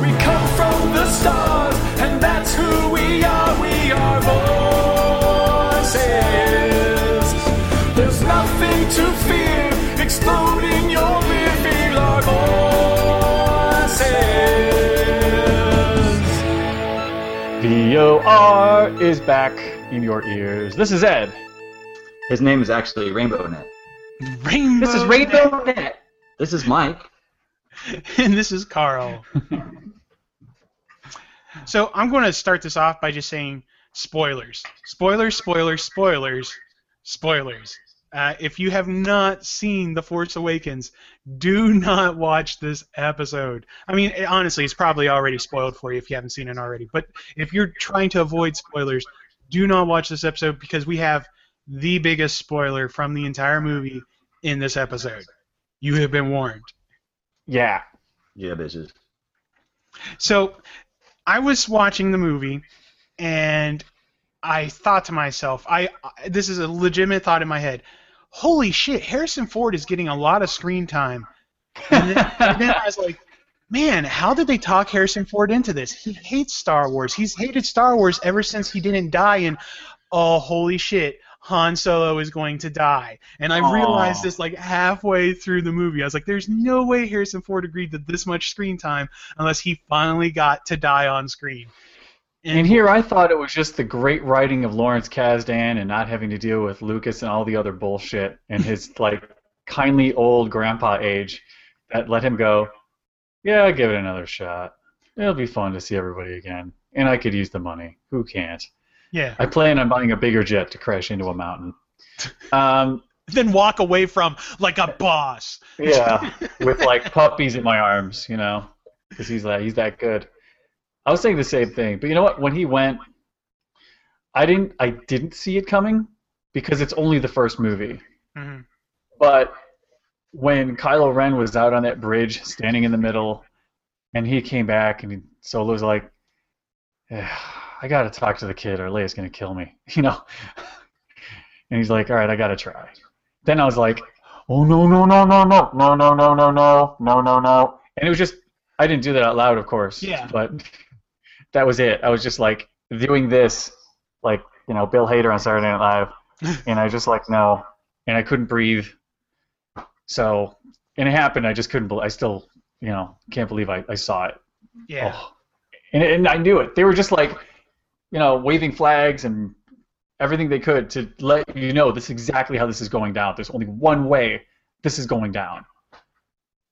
We come from the stars, and that's who we are. We are voices. There's nothing to fear. Explode in your rear. Feel our voices. VOR is back in your ears. This is Ed. His name is actually Rainbow Net. Rainbow. This is Rainbow Net. This is Mike. and this is Carl. so I'm going to start this off by just saying spoilers, spoilers, spoilers, spoilers, spoilers. Uh, if you have not seen The Force Awakens, do not watch this episode. I mean, it- honestly, it's probably already spoiled for you if you haven't seen it already. But if you're trying to avoid spoilers, do not watch this episode because we have the biggest spoiler from the entire movie in this episode. You have been warned. Yeah. Yeah, bitches. So I was watching the movie, and I thought to myself, I, I this is a legitimate thought in my head. Holy shit, Harrison Ford is getting a lot of screen time. And then, and then I was like, man, how did they talk Harrison Ford into this? He hates Star Wars. He's hated Star Wars ever since he didn't die in oh holy shit, Han Solo is going to die. And I Aw. realized this like halfway through the movie. I was like, there's no way Harrison Ford agreed to this much screen time unless he finally got to die on screen. And here I thought it was just the great writing of Lawrence Kasdan and not having to deal with Lucas and all the other bullshit and his like kindly old grandpa age that let him go, yeah, give it another shot. It'll be fun to see everybody again. And I could use the money. Who can't? Yeah. I plan on buying a bigger jet to crash into a mountain. Um, then walk away from like a boss. yeah, with like puppies in my arms, you know, because he's that he's that good. I was saying the same thing, but you know what? When he went, I didn't I didn't see it coming because it's only the first movie. Mhm. But when Kylo Ren was out on that bridge, standing in the middle, and he came back, and he, Solo's like, "Eh, "I gotta talk to the kid, or Leia's gonna kill me," you know. and he's like, "All right, I gotta try." Then I was like, "Oh no no no no no no no no no no no no no!" And it was just I didn't do that out loud, of course. Yeah. But that was it. I was just like doing this, like you know, Bill Hader on Saturday Night Live, and I just like no, and I couldn't breathe. So, and it happened. I just couldn't. I still, you know, can't believe I, I saw it. Yeah. Oh. And, and I knew it. They were just like, you know, waving flags and everything they could to let you know this is exactly how this is going down. There's only one way this is going down.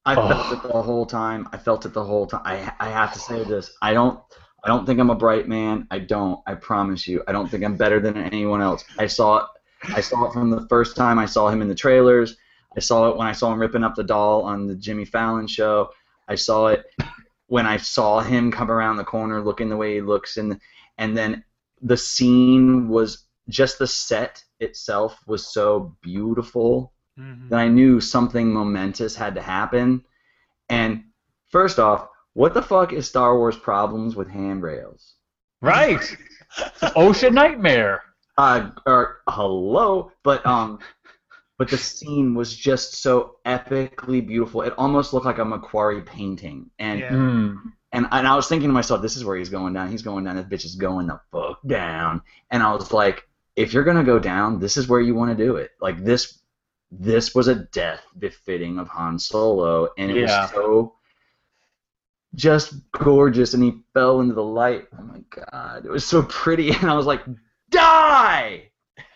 I Oh. felt it the whole time. I felt it the whole time. I I have to say this. I don't I don't think I'm a bright man. I don't. I promise you. I don't think I'm better than anyone else. I saw it. I saw it from the first time I saw him in the trailers. I saw it when I saw him ripping up the doll on the Jimmy Fallon show. I saw it when I saw him come around the corner looking the way he looks and and then the scene was just the set itself was so beautiful Mhm. that I knew something momentous had to happen. And first off, what the fuck is Star Wars problems with handrails? Right. OSHA nightmare. Uh, or hello, but um, but the scene was just so epically beautiful. It almost looked like a McQuarrie painting, and Yeah. Mm. And and I was thinking to myself, this is where he's going down. He's going down. This bitch is going the fuck down. And I was like, if you're gonna go down, this is where you want to do it. Like this, this was a death befitting of Han Solo, and it Yeah. was so just gorgeous. And he fell into the light. Oh my god, it was so pretty. And I was like, die,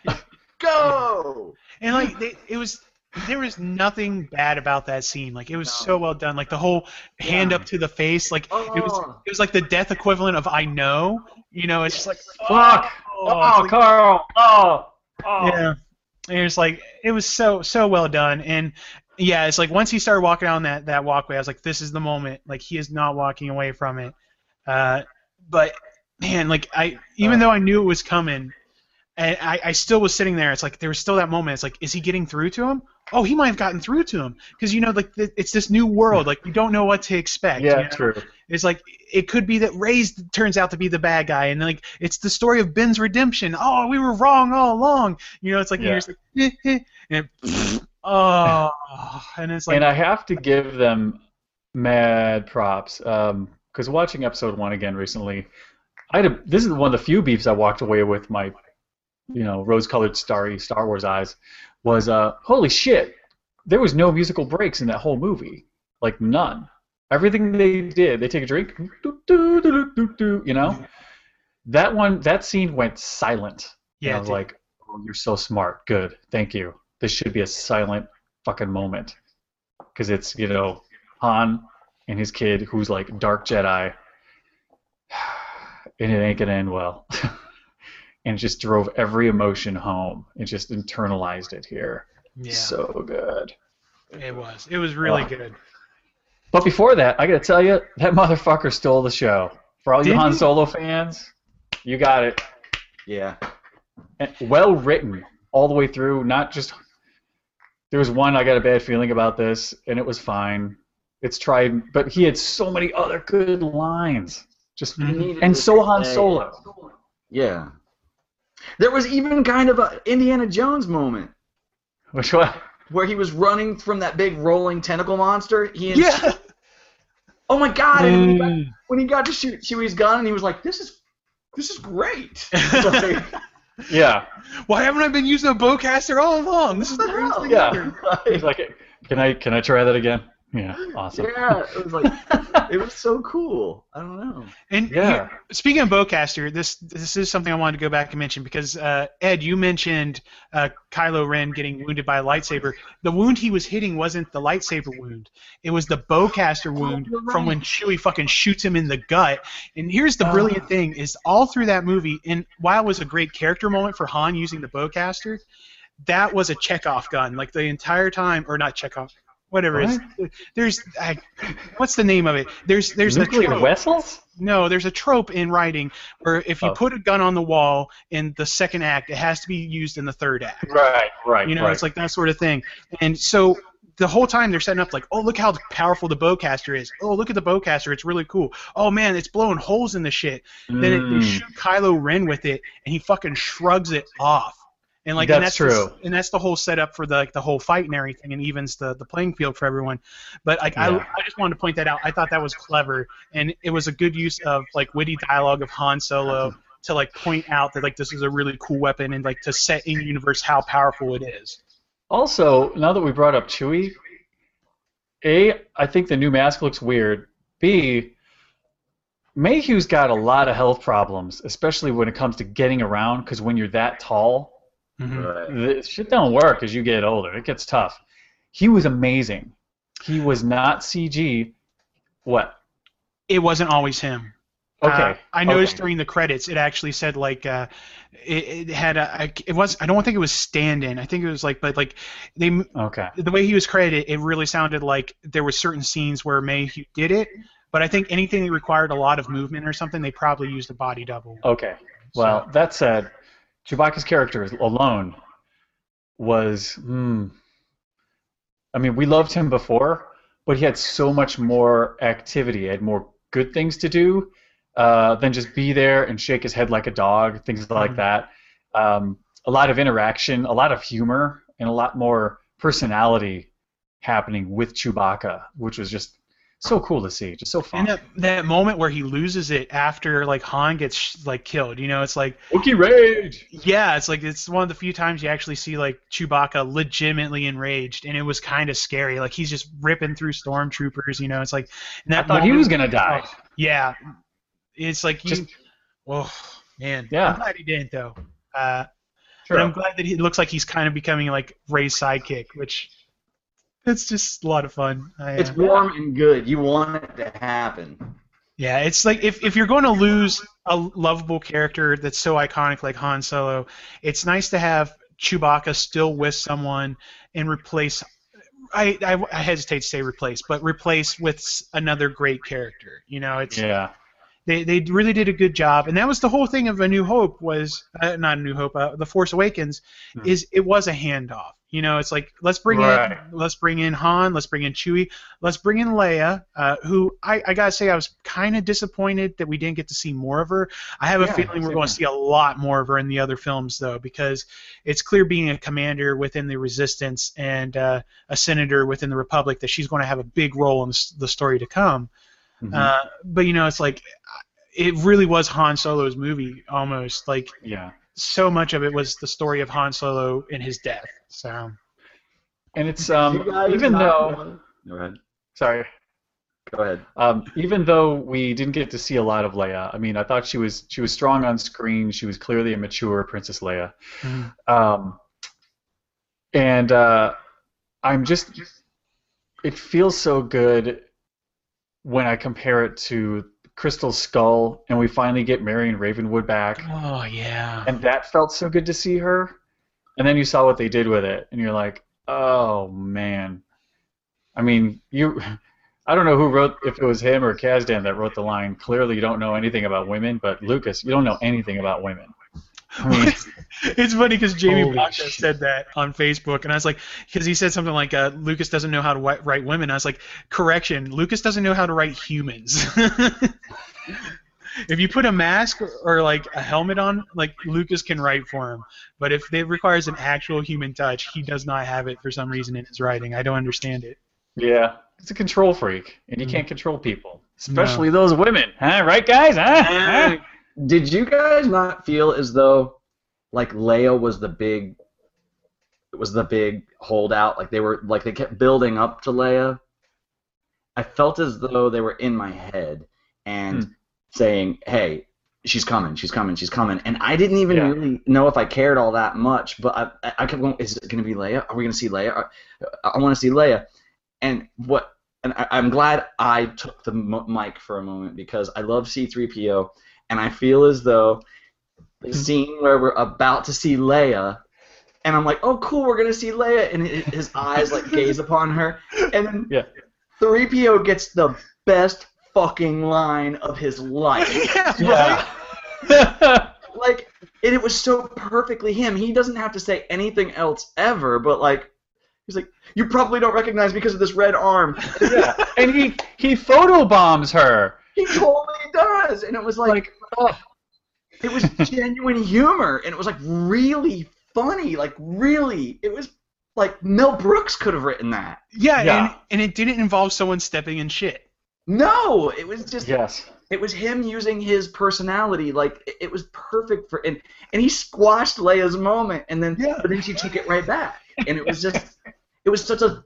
go. And like they, it was there was nothing bad about that scene. Like it was so well done. Like the whole hand Yeah. up to the face, like it was Oh. it was like the death equivalent of I know. You know, it's just like Fuck. oh, like- Carl, oh, oh. Yeah. And it's like it was so so well done, and yeah, it's like once he started walking down that that walkway, I was like, this is the moment. Like he is not walking away from it. Uh, but man, like I even though I knew it was coming, and I, I still was sitting there. It's like there was still that moment. It's like, is he getting through to him? Oh, he might have gotten through to him because you know, like th- it's this new world. Like you don't know what to expect. Yeah, you know? true. It's like it could be that Rey's turns out to be the bad guy, and like it's the story of Ben's redemption. Oh, we were wrong all along. You know, it's like Yeah. you're just like, eh, eh, and it, oh, and it's like and I have to give them mad props because watching episode one again recently, I had a, this is one of the few beefs I walked away with my, you know, rose-colored starry Star Wars eyes, was uh holy shit, there was no musical breaks in that whole movie, like none. Everything they did, they take a drink, doo, doo, doo, you know. That one, that scene went silent. And Yeah, I was like, oh, you're so smart. Good, thank you. This should be a silent fucking moment because it's you know Han and his kid who's like dark Jedi, and it ain't gonna end well. and it just drove every emotion home. It just internalized it here. yeah, So good. it was. It was really good. But before that, I gotta tell you, that motherfucker stole the show. For all you Han he? Solo fans, you got it. Yeah. And well written all the way through. Not just there was one I got a bad feeling about this, and it was fine. It's tried, but he had so many other good lines. Just Mhm. and so Han Solo. Yeah. There was even kind of a Indiana Jones moment Which one? where he was running from that big rolling tentacle monster. He and Yeah. Oh my god! And when, he got, Mm. when he got to shoot Chewie's gun, and he was like, "This is, this is great." Like, Yeah, Why haven't I been using a bowcaster all along? This is the What the greatest hell? thing yeah. ever. He's like, can I can I try that again? Yeah, awesome. yeah, it was like, it was so cool. I don't know. And Yeah. here- speaking of bowcaster, this this is something I wanted to go back and mention because uh, Ed, you mentioned uh, Kylo Ren getting wounded by a lightsaber. The wound he was hitting wasn't the lightsaber wound; it was the bowcaster wound you're from when Chewie fucking shoots him in the gut. And here's the brilliant thing: is all through that movie, and while it was a great character moment for Han using the bowcaster, that was a Chekhov gun. Like the entire time, or not Chekhov. Whatever it is, there's I, what's the name of it? There's there's the Nuclear trope. vessels? No, there's a trope in writing where if you Oh. put a gun on the wall in the second act, it has to be used in the third act. Right, right. You know, right. it's like that sort of thing. And so the whole time they're setting up like, oh, look how powerful the bowcaster is. Oh, look at the bowcaster. It's really cool. Oh man, it's blowing holes in the shit. Then it, Mm. they shoot Kylo Ren with it, and he fucking shrugs it off. And like, and That's that's the- true. and that's the whole setup for the like the whole fight and everything, and evens the, the playing field for everyone. But like, I, I just wanted to point that out. I thought that was clever, and it was a good use of like witty dialogue of Han Solo to like point out that like this is a really cool weapon and like to set in universe how powerful it is. Also, now that we brought up Chewie, A, I think the new mask looks weird. B, Mayhew's got a lot of health problems, especially when it comes to getting around, because when you're that tall, Right. the shit don't work as you get older. It gets tough. He was amazing. He was not CG. What? It wasn't always him. Okay. Uh, I noticed okay. during the credits, it actually said like uh, it, it had a. I- It was. I don't think it was stand-in. I think it was like, but like they Okay. the way he was credited, it really sounded like there were certain scenes where Mayhew did it. But I think anything that required a lot of movement or something, they probably used a body double. Okay. Well, that said, Chewbacca's character alone was. Hmm, I mean, we loved him before, but he had so much more activity. He had more good things to do uh, than just be there and shake his head like a dog, things like Mhm. that. Um, a lot of interaction, a lot of humor, and a lot more personality happening with Chewbacca, which was just so cool to see. Just so fun. And that, that moment where he loses it after like Han gets like killed, you know, it's like Wookiee Rage! yeah, it's like it's one of the few times you actually see like Chewbacca legitimately enraged, and it was kind of scary. Like he's just ripping through stormtroopers, you know. It's like and I that thought he was going to die. Oh, yeah, it's like you. Just- oh man, Yeah. I'm glad he didn't though. Uh, Sure. And I'm glad that he it looks like he's kind of becoming like Rey's sidekick, which it's just a lot of fun. I, uh, It's warm and good. You want it to happen. Yeah, it's like if, if you're going to lose a lovable character that's so iconic like Han Solo, it's nice to have Chewbacca still with someone and replace. I, I, I hesitate to say replace, but replace with another great character. You know, it's Yeah. they, they really did a good job, and that was the whole thing of A New Hope was uh, not A New Hope, uh, The Force Awakens, Hmm. is it was a handoff. You know, it's like let's bring Right. in let's bring in Han, let's bring in Chewie, let's bring in Leia, uh, who I, I gotta say I was kind of disappointed that we didn't get to see more of her. I have a feeling we're going to see a lot more of her in the other films though, because it's clear being a commander within the Resistance and uh, a senator within the Republic that she's going to have a big role in the, story to come. Mhm. Uh, but you know, it's like it really was Han Solo's movie almost. Like yeah. So much of it was the story of Han Solo and his death. So And it's um even though Go ahead. sorry. Go ahead. Um, even though we didn't get to see a lot of Leia, I mean, I thought she was she was strong on screen. She was clearly a mature Princess Leia. Mhm. Um, and uh, I'm just, it feels so good when I compare it to Crystal Skull, and we finally get Marion Ravenwood back, oh yeah, and that felt so good to see her. And then you saw what they did with it, and you're like, oh man. I mean, you. I don't know who wrote, if it was him or Kasdan that wrote the line. Clearly, you don't know anything about women, but Lucas, you don't know anything about women. I mean, it's funny because Jamie Holy Baca said that on Facebook, and I was like, because he said something like, uh, "Lucas doesn't know how to wi- write women." I was like, correction, Lucas doesn't know how to write humans. if you put a mask or, or like a helmet on, like Lucas can write for him, but if it requires an actual human touch, he does not have it for some reason in his writing. I don't understand it. Yeah, it's a control freak, and you can't control people, especially those women, huh? Right, guys? Huh? Did you guys not feel as though like Leia was the big was the big holdout? Like they were like they kept building up to Leia. I felt as though they were in my head and Hmm. saying, "Hey, she's coming, she's coming, she's coming," and I didn't even Yeah. really know if I cared all that much. But I, I- I kept going, "Is it going to be Leia? Are we going to see Leia? I, I want to see Leia." And what? And I, I'm glad I took the m- mic for a moment because I love C-3PO, and I feel as though the scene where we're about to see Leia, and I'm like, "Oh, cool, we're gonna see Leia," and hi- his eyes like gaze upon her, and then Yeah. 3PO gets the best fucking line of his life. yeah, Yeah. like and it was so perfectly him. He doesn't have to say anything else ever, but like he's like, You probably don't recognize because of this red arm. yeah. And he he photobombs her. He totally does. And it was like, oh, it was genuine humor and it was like really funny. Like really it was like Mel Brooks could have written that. yeah, Yeah. And, and it didn't involve someone stepping in shit. No, it was just Yes. it was him using his personality like it, it was perfect for and and he squashed Leia's moment and then Yeah. but then she took it right back and it was just it was such a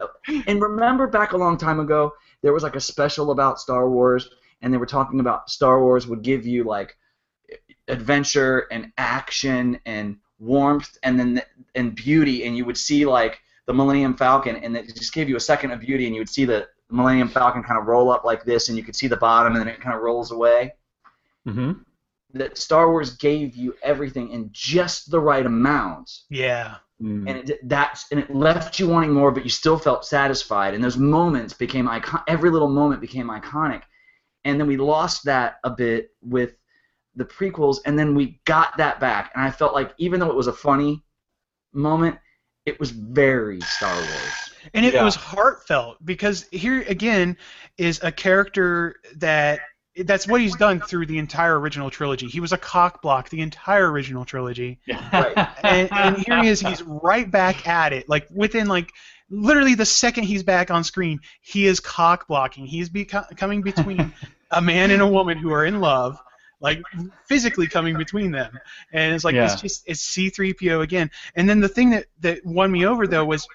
and remember back a long time ago there was like a special about Star Wars and they were talking about Star Wars would give you like adventure and action and warmth and then and beauty and you would see like the Millennium Falcon and it just gave you a second of beauty and you would see the Millennium Falcon kind of roll up like this and you could see the bottom and then it kind of rolls away Mm-hmm. that Star Wars gave you everything in just the right amount, Yeah. Mm. and it that's and it left you wanting more, but you still felt satisfied. And those moments became icon. Every little moment became iconic, and then we lost that a bit with the prequels, and then we got that back. And I felt like even though it was a funny moment, it was very Star Wars. And it Yeah. was heartfelt because here again is a character that that's what he's done through the entire original trilogy. He was a cockblock the entire original trilogy. And, and here he is, he's right back at it. Like within like literally the second he's back on screen, he is cock blocking. He's beco- coming between a man and a woman who are in love, like physically coming between them. And it's like Yeah. it's just it's C3PO again. And then the thing that that won me over though was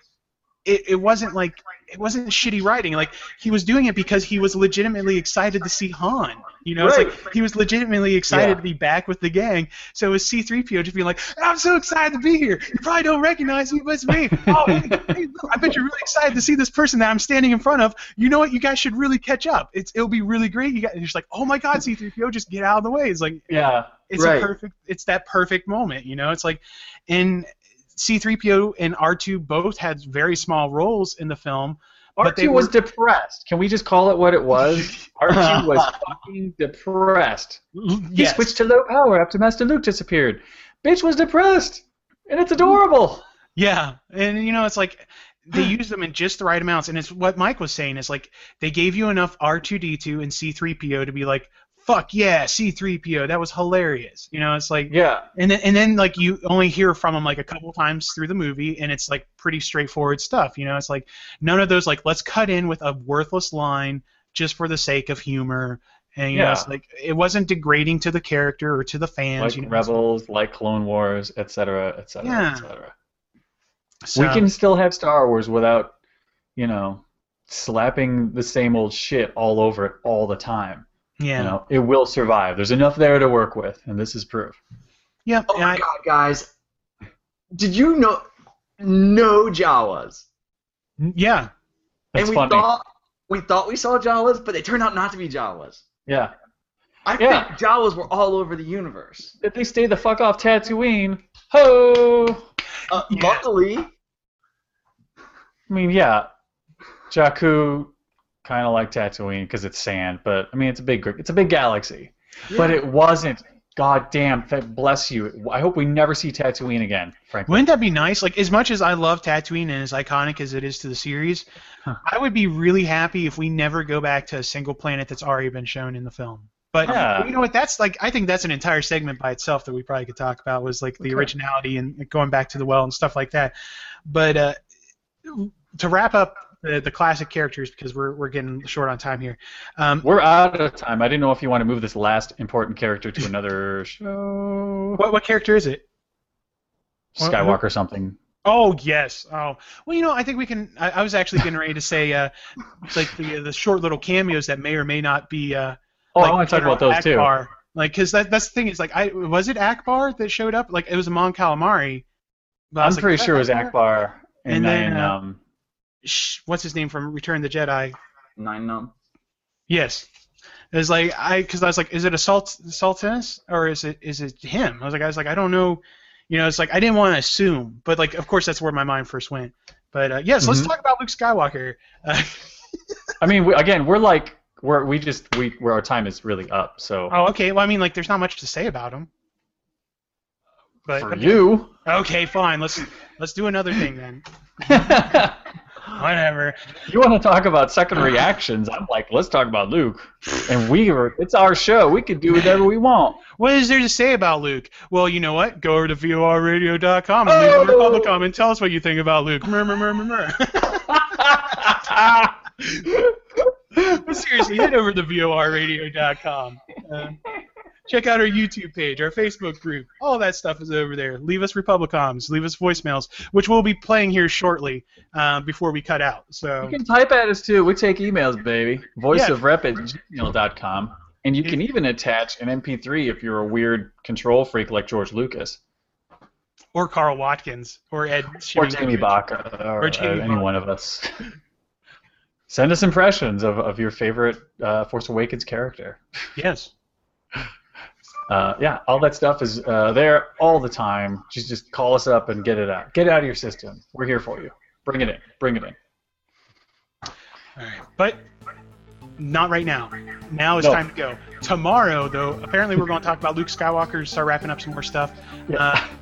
it, it wasn't like it wasn't shitty writing. Like he was doing it because he was legitimately excited to see Han. You know, it's like he was legitimately excited Yeah. to be back with the gang. So it was C-3PO just being like, "I'm so excited to be here. You probably don't recognize me, but it's me. Oh, hey, hey, I bet you're really excited to see this person that I'm standing in front of. You know what? You guys should really catch up. It's it'll be really great. You guys, and you're just like, oh my God, C-3PO, just get out of the way. It's like Yeah. it's Right. a perfect it's that perfect moment you know it's like and c3po and r2 both had very small roles in the film R2 was were- depressed. Can we just call it what it was? R2 was fucking depressed. He yes. switched to low power after Master Luke disappeared. Bitch was depressed, and it's adorable. yeah and you know it's like they use them in just the right amounts and it's what mike was saying is like they gave you enough r2d2 and c3po to be like fuck yeah c3po that was hilarious you know it's like Yeah. and then and then like you only hear from him like a couple times through the movie and it's like pretty straightforward stuff you know it's like none of those like let's cut in with a worthless line just for the sake of humor and you know it's like it wasn't degrading to the character or to the fans Like you know Rebels, like Clone Wars, etc., etc., Yeah. etc. so, We can still have Star Wars without, you know, slapping the same old shit all over it all the time. Yeah You know, it will survive. There's enough there to work with, and this is proof. yeah Oh my I- god, guys! Did you know no Jawas? yeah That's and we funny. thought we thought we saw Jawas, but they turned out not to be Jawas. Yeah. I Yeah. think Jawas were all over the universe. If they stay the fuck off Tatooine, ho! Uh, Yeah. Luckily, I mean, yeah, Jakku kind of like Tatooine because it's sand, but I mean, it's a big, it's a big galaxy. But it wasn't. God damn, bless you. I hope we never see Tatooine again. Frankly. Wouldn't that be nice? Like, as much as I love Tatooine and as iconic as it is to the series, Huh. I would be really happy if we never go back to a single planet that's already been shown in the film. But Yeah. you know what? That's like I think that's an entire segment by itself that we probably could talk about was like the Okay. originality and going back to the well and stuff like that. But uh, to wrap up the, the classic characters because we're we're getting short on time here. Um, We're out of time. I didn't know if you want to move this last important character to another show. what what character is it? Skywalker something. Oh yes. Oh well, you know, I think we can. I, I was actually getting ready to say, uh, like the the short little cameos that may or may not be. Uh, Oh, like I want to talk about those too. Ackbar. Like, cause that that's the thing is like, I was it Ackbar that showed up? Like, it was a Mon Calamari. But I I'm was like, pretty sure it was Ackbar. And, And then, then, uh, um, Shh, what's his name from Return of the Jedi? Nien Nunb. Yes. It was like I, because I was like, is it a Salt saltiness or is it is it him? I was like, I was like, I don't know. You know, it's like I didn't want to assume, but like, of course, that's where my mind first went. But uh, yes, let's Mhm. talk about Luke Skywalker. Uh, I mean, we, again, we're like, we're we just we where our time is really up. So oh, okay. Well, I mean, like, there's not much to say about him. But for you, okay, fine. Let's let's do another thing then. Whatever. you want to talk about second reactions? I'm like, let's talk about Luke. And we are, it's our show. We can do whatever we want. What is there to say about Luke? Well, you know what? Go over to vorradio.com and leave a Oh! Republic comment and tell us what you think about Luke. Murr, murr. But seriously, head over to vorradio.com. Uh, check out our YouTube page, our Facebook group. All that stuff is over there. Leave us Republicoms, leave us voicemails, which we'll be playing here shortly uh, before we cut out. So You can type at us too. We take emails, baby. Voice Yeah. at gmail.com. And you can even attach an MP3 if you're a weird control freak like George Lucas or Carl Watkins or Ed or Jamie. Baca or, Or Jamie uh, any Baca. one of us. Send us impressions of, of your favorite uh, Force Awakens character. Yes. Uh, yeah, all that stuff is uh, there all the time. Just just call us up and get it out. Get it out of your system. We're here for you. Bring it in. Bring it in. All right. But not right now. Now it's No. time to go. Tomorrow, though, apparently we're going to talk about Luke Skywalker, start wrapping up some more stuff. Yeah.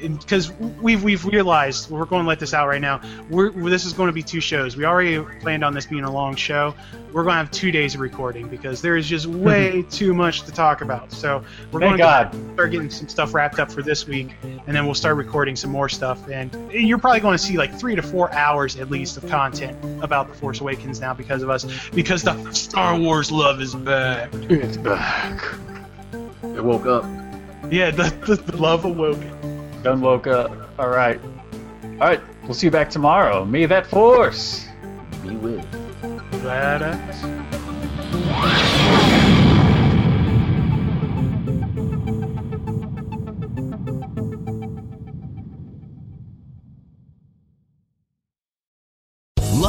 Because we've we've realized we're going to let this out right now. We're, this is going to be two shows. We already planned on this being a long show. We're going to have two days of recording because there is just way too much to talk about. So we're Thank going God. to start getting some stuff wrapped up for this week, and then we'll start recording some more stuff. And you're probably going to see like three to four hours at least of content about the Force Awakens now because of us, because the Star Wars love is back. It's back. It woke up. Yeah, the, the, the love awoke. Done woke up. All right. All right. We'll see you back tomorrow. May that force be with. Let